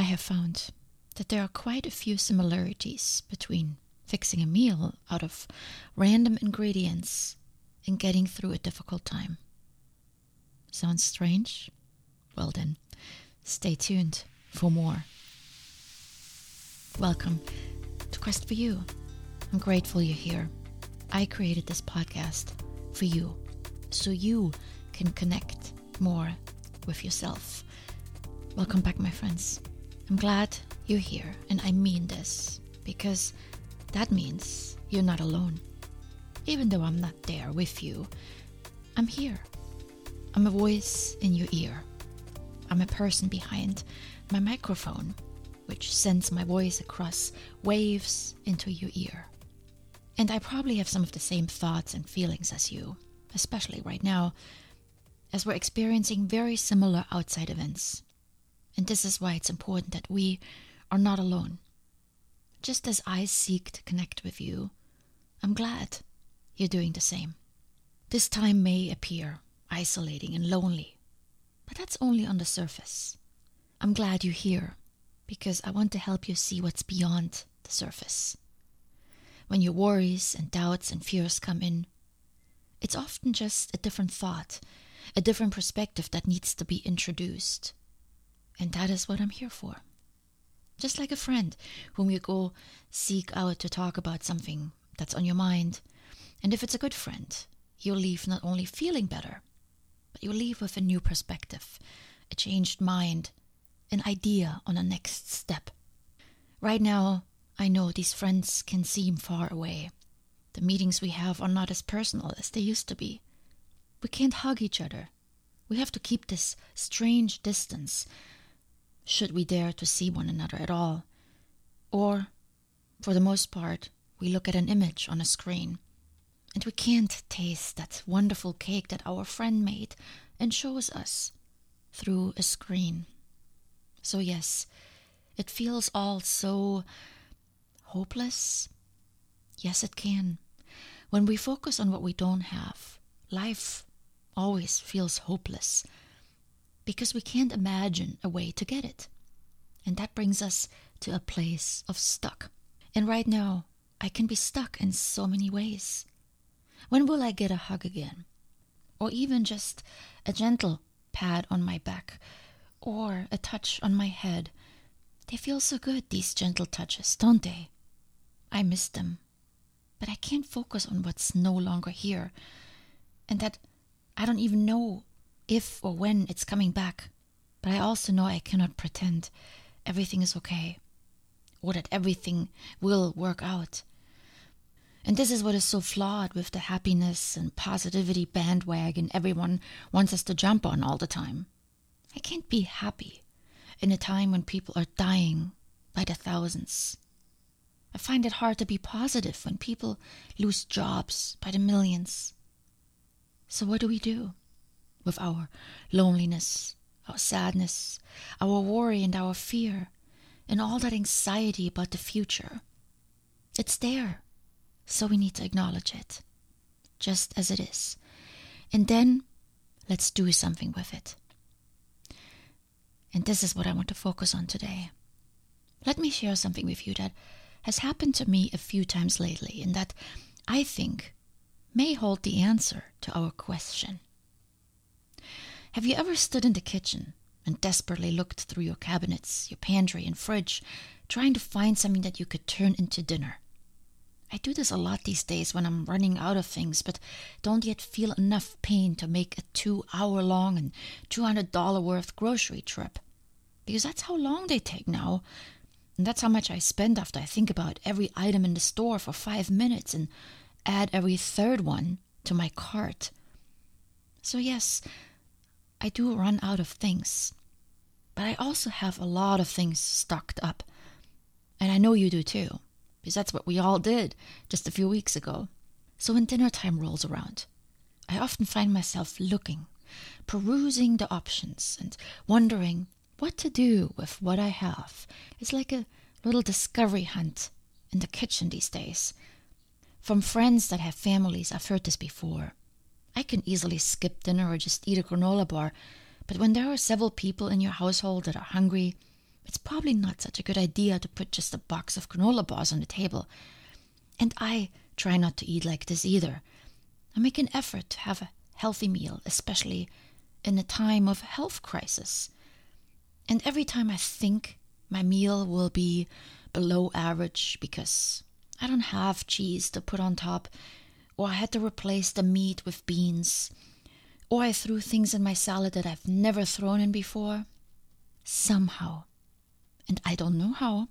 I have found that there are quite a few similarities between fixing a meal out of random ingredients and getting through a difficult time. Sounds strange? Well, then, stay tuned for more. Welcome to Quest for You. I'm grateful you're here. I created this podcast for you so you can connect more with yourself. Welcome back, my friends. I'm glad you're here, and I mean this because that means you're not alone. Even though I'm not there with you, I'm here. I'm a voice in your ear. I'm a person behind my microphone, which sends my voice across waves into your ear. And I probably have some of the same thoughts and feelings as you, especially right now, as we're experiencing very similar outside events. And this is why it's important that we are not alone. Just as I seek to connect with you, I'm glad you're doing the same. This time may appear isolating and lonely, but that's only on the surface. I'm glad you're here because I want to help you see what's beyond the surface. When your worries and doubts and fears come in, it's often just a different thought, a different perspective that needs to be introduced. And that is what I'm here for. Just like a friend whom you go seek out to talk about something that's on your mind. And if it's a good friend, you'll leave not only feeling better, but you'll leave with a new perspective, a changed mind, an idea on a next step. Right now, I know these friends can seem far away. The meetings we have are not as personal as they used to be. We can't hug each other. We have to keep this strange distance should we dare to see one another at all. Or, for the most part, we look at an image on a screen, and we can't taste that wonderful cake that our friend made and shows us through a screen. So, yes, it feels all so hopeless. Yes, it can. When we focus on what we don't have, life always feels hopeless because we can't imagine a way to get it. And that brings us to a place of stuck. And right now, I can be stuck in so many ways. When will I get a hug again? Or even just a gentle pat on my back or a touch on my head. They feel so good, these gentle touches, don't they? I miss them. But I can't focus on what's no longer here. And that I don't even know if or when it's coming back. But I also know I cannot pretend everything is okay or that everything will work out. And this is what is so flawed with the happiness and positivity bandwagon everyone wants us to jump on all the time. I can't be happy in a time when people are dying by the thousands. I find it hard to be positive when people lose jobs by the millions. So, what do we do? With our loneliness, our sadness, our worry, and our fear, and all that anxiety about the future. It's there, so we need to acknowledge it, just as it is. And then let's do something with it. And this is what I want to focus on today. Let me share something with you that has happened to me a few times lately, and that I think may hold the answer to our question. Have you ever stood in the kitchen and desperately looked through your cabinets, your pantry, and fridge, trying to find something that you could turn into dinner? I do this a lot these days when I'm running out of things, but don't yet feel enough pain to make a two hour long and $200 worth grocery trip. Because that's how long they take now. And that's how much I spend after I think about every item in the store for five minutes and add every third one to my cart. So, yes, I do run out of things. But I also have a lot of things stocked up. And I know you do too, because that's what we all did just a few weeks ago. So when dinner time rolls around, I often find myself looking, perusing the options, and wondering what to do with what I have. It's like a little discovery hunt in the kitchen these days. From friends that have families, I've heard this before. I can easily skip dinner or just eat a granola bar, but when there are several people in your household that are hungry, it's probably not such a good idea to put just a box of granola bars on the table. And I try not to eat like this either. I make an effort to have a healthy meal, especially in a time of health crisis. And every time I think my meal will be below average because I don't have cheese to put on top, or I had to replace the meat with beans, or I threw things in my salad that I've never thrown in before, somehow, and I don't know how,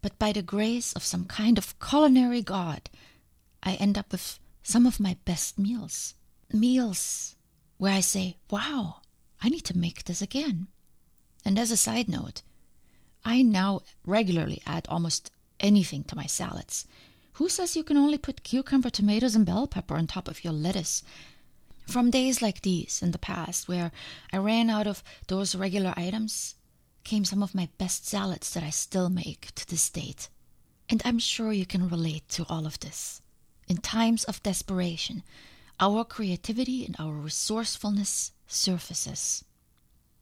but by the grace of some kind of culinary god, I end up with some of my best meals. Meals where I say, wow, I need to make this again. And as a side note, I now regularly add almost anything to my salads. Who says you can only put cucumber, tomatoes, and bell pepper on top of your lettuce? From days like these in the past, where I ran out of those regular items, came some of my best salads that I still make to this date. And I'm sure you can relate to all of this. In times of desperation, our creativity and our resourcefulness surfaces.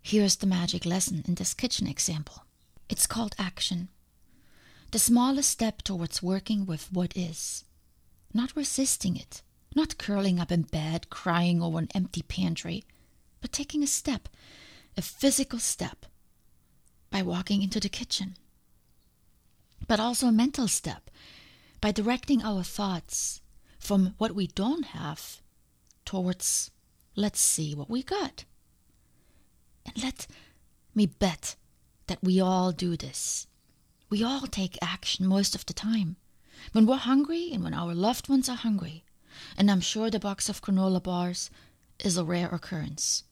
Here's the magic lesson in this kitchen example it's called action. The smallest step towards working with what is, not resisting it, not curling up in bed crying over an empty pantry, but taking a step, a physical step, by walking into the kitchen. But also a mental step, by directing our thoughts from what we don't have towards let's see what we got. And let me bet that we all do this. We all take action most of the time. When we're hungry and when our loved ones are hungry, and I'm sure the box of granola bars is a rare occurrence.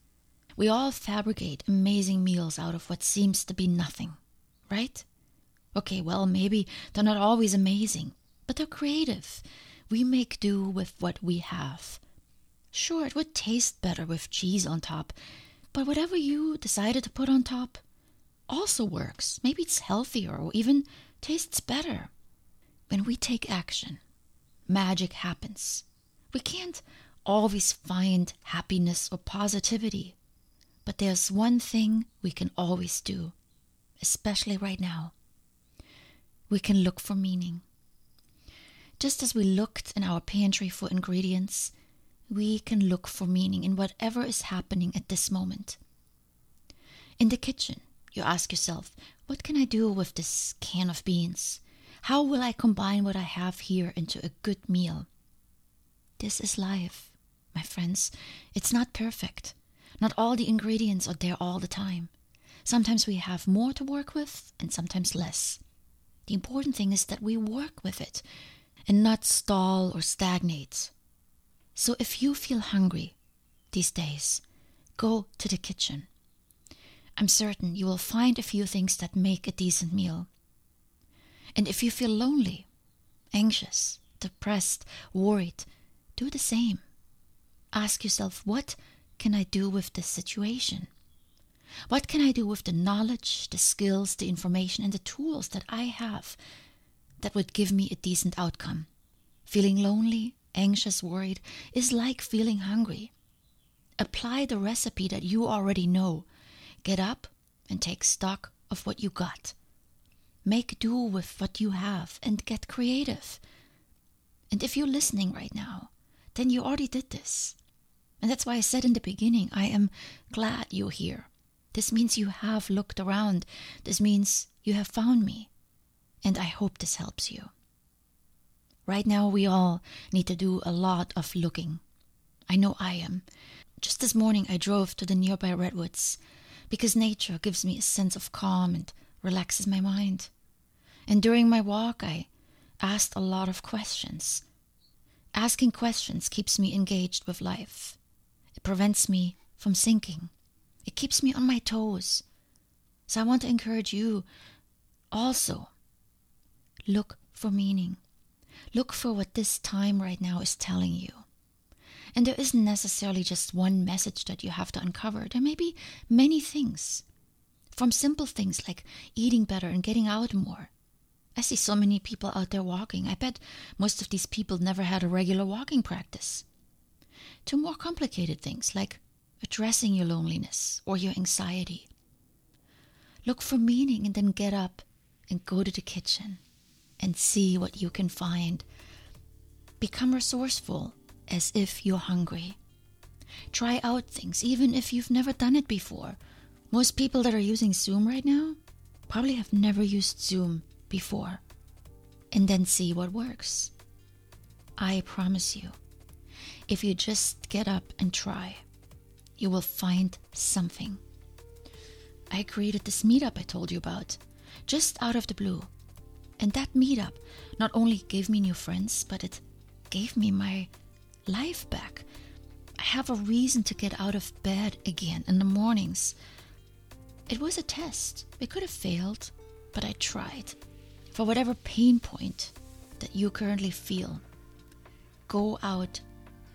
We all fabricate amazing meals out of what seems to be nothing, right? Okay, well, maybe they're not always amazing, but they're creative. We make do with what we have. Sure, it would taste better with cheese on top, but whatever you decided to put on top also works. Maybe it's healthier or even tastes better. When we take action, magic happens. We can't always find happiness or positivity, but there's one thing we can always do, especially right now. We can look for meaning. Just as we looked in our pantry for ingredients, we can look for meaning in whatever is happening at this moment. In the kitchen, you ask yourself, what can I do with this can of beans? How will I combine what I have here into a good meal? This is life, my friends. It's not perfect. Not all the ingredients are there all the time. Sometimes we have more to work with and sometimes less. The important thing is that we work with it and not stall or stagnate. So if you feel hungry these days, go to the kitchen I'm certain you will find a few things that make a decent meal. And if you feel lonely, anxious, depressed, worried, do the same. Ask yourself, what can I do with this situation? What can I do with the knowledge, the skills, the information, and the tools that I have that would give me a decent outcome? Feeling lonely, anxious, worried is like feeling hungry. Apply the recipe that you already know Get up and take stock of what you got. Make do with what you have and get creative. And if you're listening right now, then you already did this. And that's why I said in the beginning, I am glad you're here. This means you have looked around. This means you have found me. And I hope this helps you. Right now, we all need to do a lot of looking. I know I am. Just this morning, I drove to the nearby redwoods because nature gives me a sense of calm and relaxes my mind. And during my walk, I asked a lot of questions. Asking questions keeps me engaged with life. It prevents me from sinking. It keeps me on my toes. So I want to encourage you also look for meaning. Look for what this time right now is telling you. And there isn't necessarily just one message that you have to uncover. There may be many things. From simple things like eating better and getting out more. I see so many people out there walking. I bet most of these people never had a regular walking practice. To more complicated things like addressing your loneliness or your anxiety. Look for meaning and then get up and go to the kitchen and see what you can find. Become resourceful as if you're hungry. Try out things even if you've never done it before. Most people that are using Zoom right now probably have never used Zoom before. And then see what works. I promise you, if you just get up and try, you will find something. I created this meetup I told you about, just out of the blue. And that meetup not only gave me new friends, but it gave me my life back. I have a reason to get out of bed again in the mornings. It was a test. It could have failed, but I tried. For whatever pain point that you currently feel, go out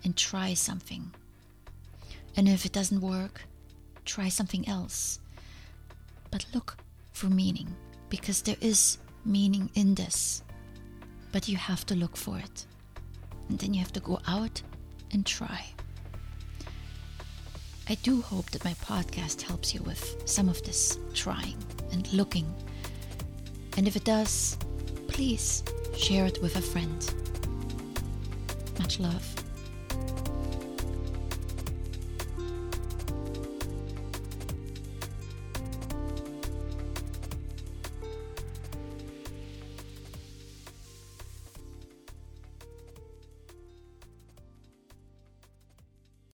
and try something. And if it doesn't work, try something else. But look for meaning, because there is meaning in this. But you have to look for it. And then you have to go out and try. I do hope that my podcast helps you with some of this trying and looking. And if it does, please share it with a friend. Much love.